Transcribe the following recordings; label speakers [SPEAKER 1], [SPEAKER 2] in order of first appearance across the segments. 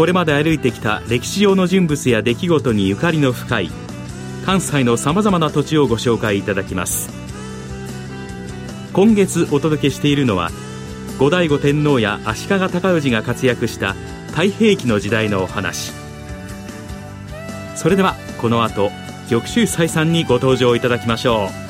[SPEAKER 1] これまで歩いてきた歴史上の人物や出来事にゆかりの深い関西のさまざまな土地をご紹介いただきます。今月お届けしているのは後醍醐天皇や足利尊氏が活躍した太平記の時代のお話。それではこの後玉州再三にご登場いただきましょう。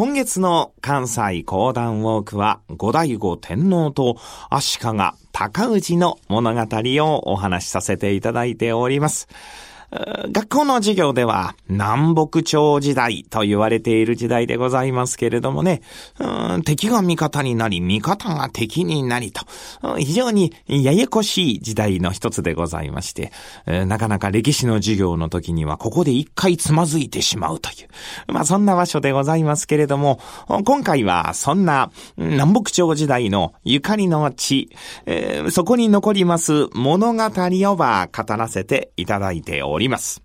[SPEAKER 2] 今月の関西講談ウォークは、五代醐天皇と足利高氏の物語をお話しさせていただいております。学校の授業では南北朝時代と言われている時代でございますけれどもね、敵が味方になり、味方が敵になりと、非常にややこしい時代の一つでございまして、なかなか歴史の授業の時にはここで一回つまずいてしまうという、まあそんな場所でございますけれども、今回はそんな南北朝時代のゆかりの地、そこに残ります物語をば語らせていただいております。ります。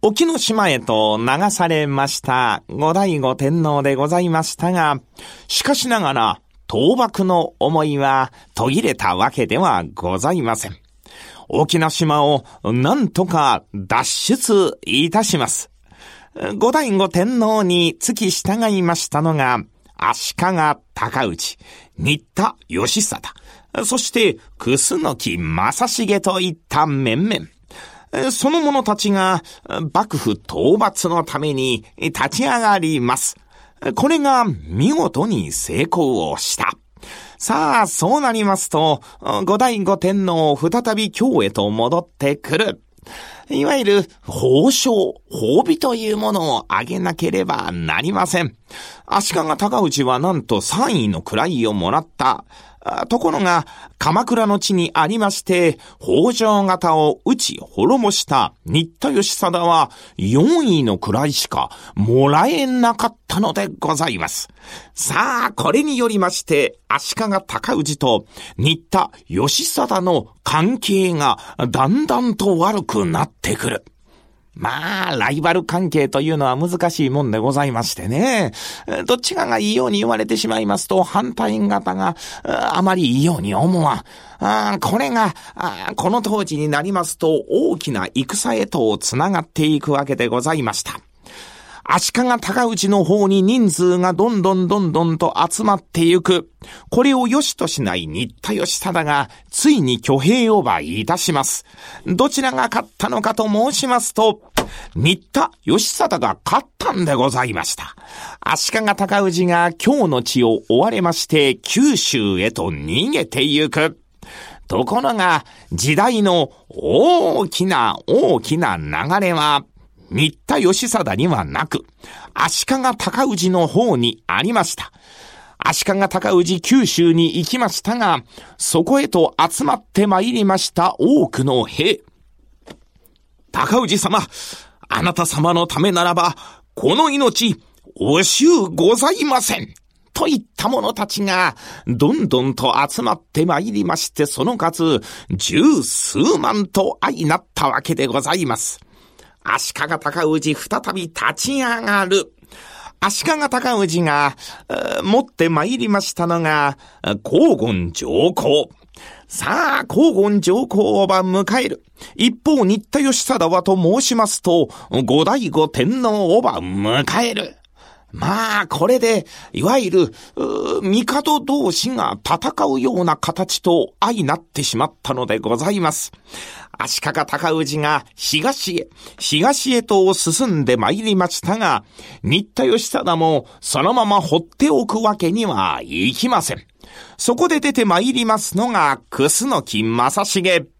[SPEAKER 2] 沖ノ島へと流されました後醍醐天皇でございましたが、しかしながら倒幕の思いは途切れたわけではございません。沖ノ島をなんとか脱出いたします。後醍醐天皇に付き従いましたのが、足利高内、新田義貞、そして、楠木正成といった面々。その者たちが幕府討伐のために立ち上がります。これが見事に成功をした。さあ、そうなりますと、五代五天皇再び京へと戻ってくる。いわゆる、宝章、褒美というものをあげなければなりません。足利高内はなんと3位の位をもらった。ところが、鎌倉の地にありまして、北条型を打ち滅ぼした新田義貞は4位の位しかもらえなかったのでございます。さあ、これによりまして、足利高氏と新田義貞の関係がだんだんと悪くなっててくる。まあ、ライバル関係というのは難しいもんでございましてね。どっちかがいいように言われてしまいますと、反対方があまりいいように思わん。あこれがこの当時になりますと、大きな戦へと繋がっていくわけでございました。足利高内の方に人数がどんどんどんどんと集まってゆく。これを良しとしない新田義貞が、ついに挙兵をばいたします。どちらが勝ったのかと申しますと、新田義貞が勝ったんでございました。足利高氏が今日の地を追われまして、九州へと逃げてゆく。ところが、時代の大きな大きな流れは、新田義貞にはなく、足利高氏の方にありました。足利高氏九州に行きましたが、そこへと集まって参りました多くの兵。高氏様、あなた様のためならば、この命、おうございません。といった者たちが、どんどんと集まって参りまして、その数、十数万と相なったわけでございます。足利尊氏再び立ち上がる。足利尊氏が、持って参りましたのが、黄金上皇。さあ、黄金上皇をば迎える。一方、新田義貞はと申しますと、後醍醐天皇をば迎える。まあ、これで、いわゆる、帝同士が戦うような形と相なってしまったのでございます。足利尊氏が東へ、東へと進んで参りましたが、新田義貞もそのまま放っておくわけにはいきません。そこで出て参りますのが、楠木正成。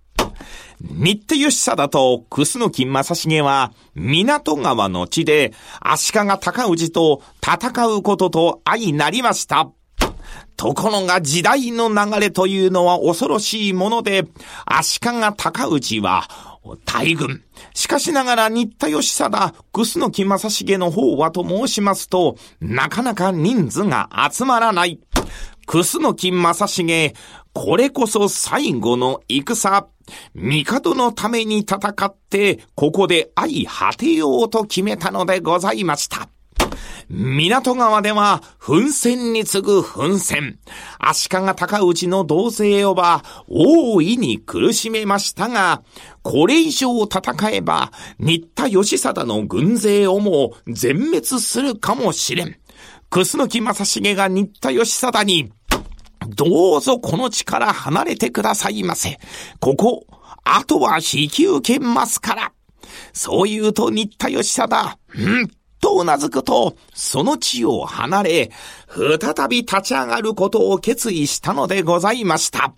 [SPEAKER 2] 新田義貞と楠木正成は、港川の地で足利尊氏と戦うことと相なりました。ところが時代の流れというのは恐ろしいもので、足利尊氏は大軍。しかしながら新田義貞、楠木正成の方はと申しますと、なかなか人数が集まらない。楠木正成、これこそ最後の戦。帝のために戦って、ここで相果てようと決めたのでございました。港川では、奮戦に次ぐ奮戦。足利高内の同勢をば、大いに苦しめましたが、これ以上戦えば、新田義貞の軍勢をも全滅するかもしれん。楠木正成が新田義貞に、どうぞこの地から離れてくださいませ。ここ、あとは引き受けますから。そう言うと新田義貞、うんとうなずくと、その地を離れ、再び立ち上がることを決意したのでございました。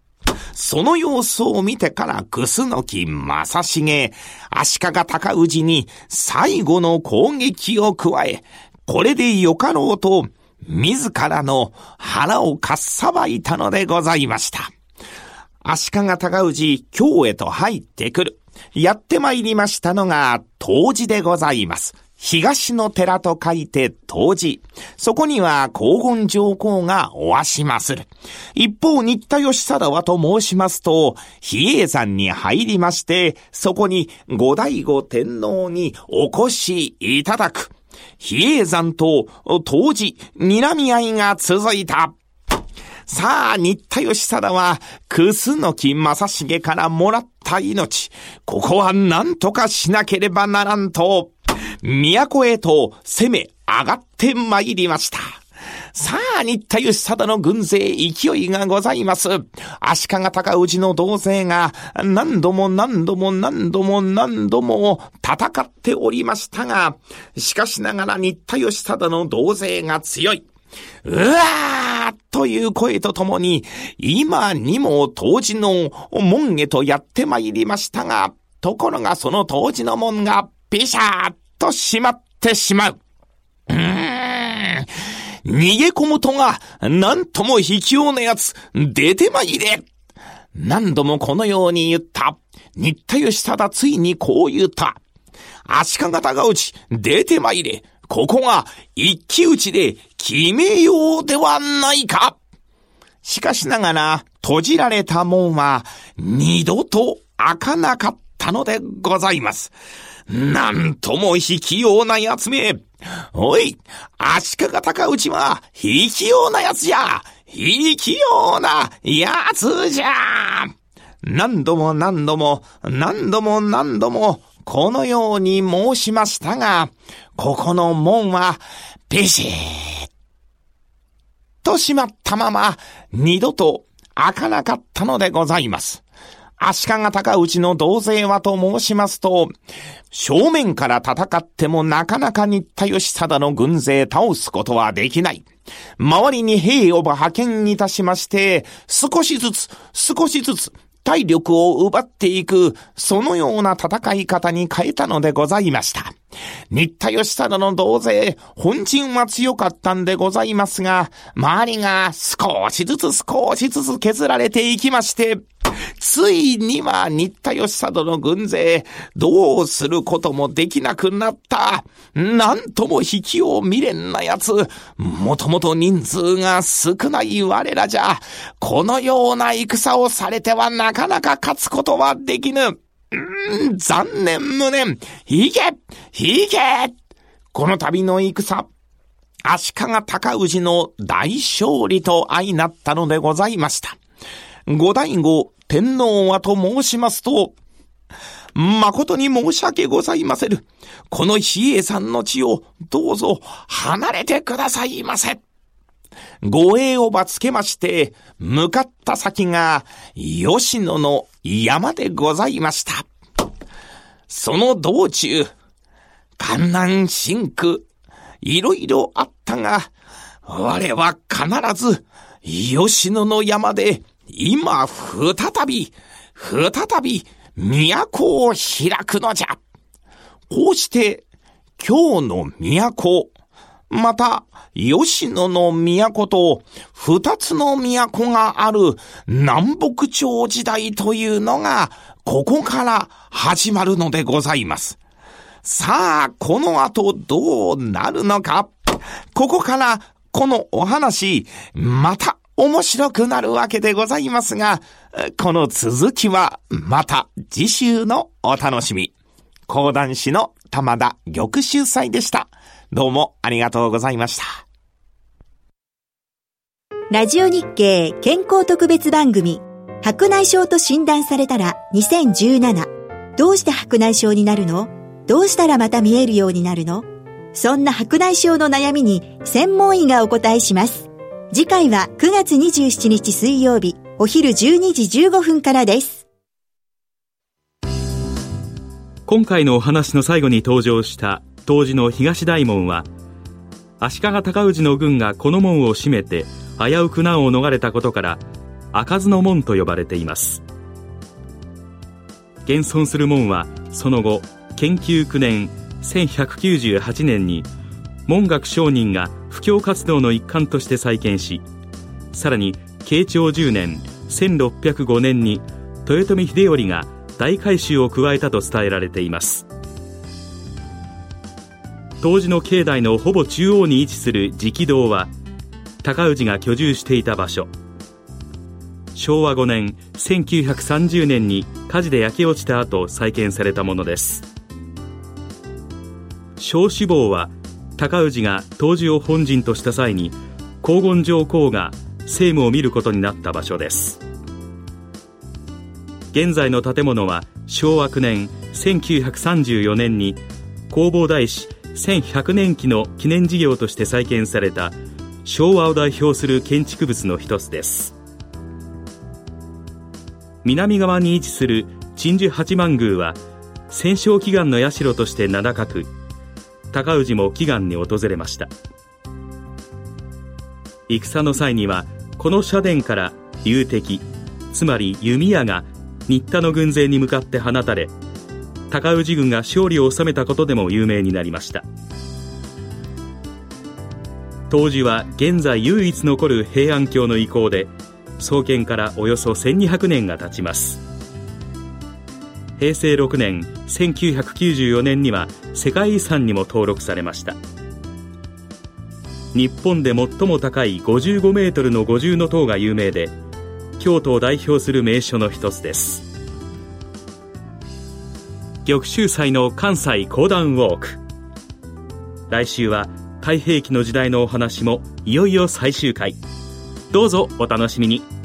[SPEAKER 2] その様子を見てから、楠木正成、足利高氏に最後の攻撃を加え、これでよかろうと、自らの腹をかっさばいたのでございました。足利高氏、京へと入ってくる。やって参りましたのが、当時でございます。東の寺と書いて当時。そこには黄金上皇がおわしまする。一方、新田義貞はと申しますと、比叡山に入りまして、そこに後醍醐天皇にお越しいただく。比叡山と当時、睨み合いが続いた。さあ、新田義貞は、楠木正成からもらった命。ここは何とかしなければならんと、都へと攻め上がって参りました。さあ、新田義貞の軍勢勢いがございます。足利高氏の同勢が何度も何度も何度も何度も戦っておりましたが、しかしながら新田義貞の同勢が強い。うわーという声とともに、今にも当時の門へとやって参りましたが、ところがその当時の門がピシャーっと閉まってしまう。うーん。逃げ込むとが、なんとも卑怯なやつ、出てまいれ。何度もこのように言った。新田義貞ついにこう言った。足利高内、出てまいれ。ここが一騎打ちで決めようではないか。しかしながら、閉じられた門は二度と開かなかったのでございます。なんとも卑怯な奴め。おい、足利高内は、卑怯な奴じゃ卑怯な奴じゃ何度も何度も、何度も何度も、このように申しましたが、ここの門は、ビシッと閉まったまま、二度と開かなかったのでございます。足利高内の同勢はと申しますと、正面から戦ってもなかなか新田義貞の軍勢倒すことはできない。周りに兵を派遣いたしまして、少しずつ、少しずつ、体力を奪っていく、そのような戦い方に変えたのでございました。新田義貞の同勢、本陣は強かったんでございますが、周りが少しずつ少しずつ削られていきまして、ついには新田義貞の軍勢、どうすることもできなくなった。なんとも引きを未練な奴。もともと人数が少ない我らじゃ、このような戦をされてはなかなか勝つことはできぬ。残念無念。引け引けこの度の戦、足利高氏の大勝利と相なったのでございました。五代後天皇はと申しますと、誠に申し訳ございませる。この比叡山の地をどうぞ離れてくださいませ。護衛をばつけまして、向かった先が吉野の山でございました。その道中、観南深苦、いろいろあったが、我は必ず吉野の山で今再び、再び都を開くのじゃ。こうして、今日の都、また、吉野の都と二つの都がある南北朝時代というのが、ここから始まるのでございます。さあ、この後どうなるのか。ここからこのお話、また面白くなるわけでございますが、この続きはまた次週のお楽しみ。講談師の玉田玉秀祭でした。どうもありがとうございました。
[SPEAKER 3] ラジオ日経健康特別番組、白内障と診断されたら2017。どうして白内障になるの？どうしたらまた見えるようになるの？そんな白内障の悩みに専門医がお答えします。次回は9月27日水曜日、お昼12時15分からです。
[SPEAKER 1] 今回のお話の最後に登場した当時の東大門は、足利尊氏の軍がこの門を閉めて危うく難を逃れたことから、開かずの門と呼ばれています。現存する門は、その後、研究9年1198年に文学商人が布教活動の一環として再建しさらに慶長10年1605年に豊臣秀頼が大改修を加えたと伝えられています当時の境内のほぼ中央に位置する直堂は高氏が居住していた場所。昭和5年1930年に火事で焼け落ちた後再建されたものです。小死亡は高氏が当時を本陣とした際に黄金上皇が政務を見ることになった場所です。現在の建物は昭和9年1934年に弘法大師1100年期の記念事業として再建された昭和を代表する建築物の一つです。南側に位置する鎮守八幡宮は戦勝祈願の社として名高く高氏も祈願に訪れました。戦の際にはこの社殿から流敵つまり弓矢が新田の軍勢に向かって放たれ高氏軍が勝利を収めたことでも有名になりました。当時は現在唯一残る平安京の遺構で創建からおよそ1200年が経ちます。平成6年1994年には世界遺産にも登録されました。日本で最も高い55メートルの五重塔が有名で京都を代表する名所の一つです。玉州祭の関西講談ウォーク。来週は太平記の時代のお話もいよいよ最終回。どうぞお楽しみに。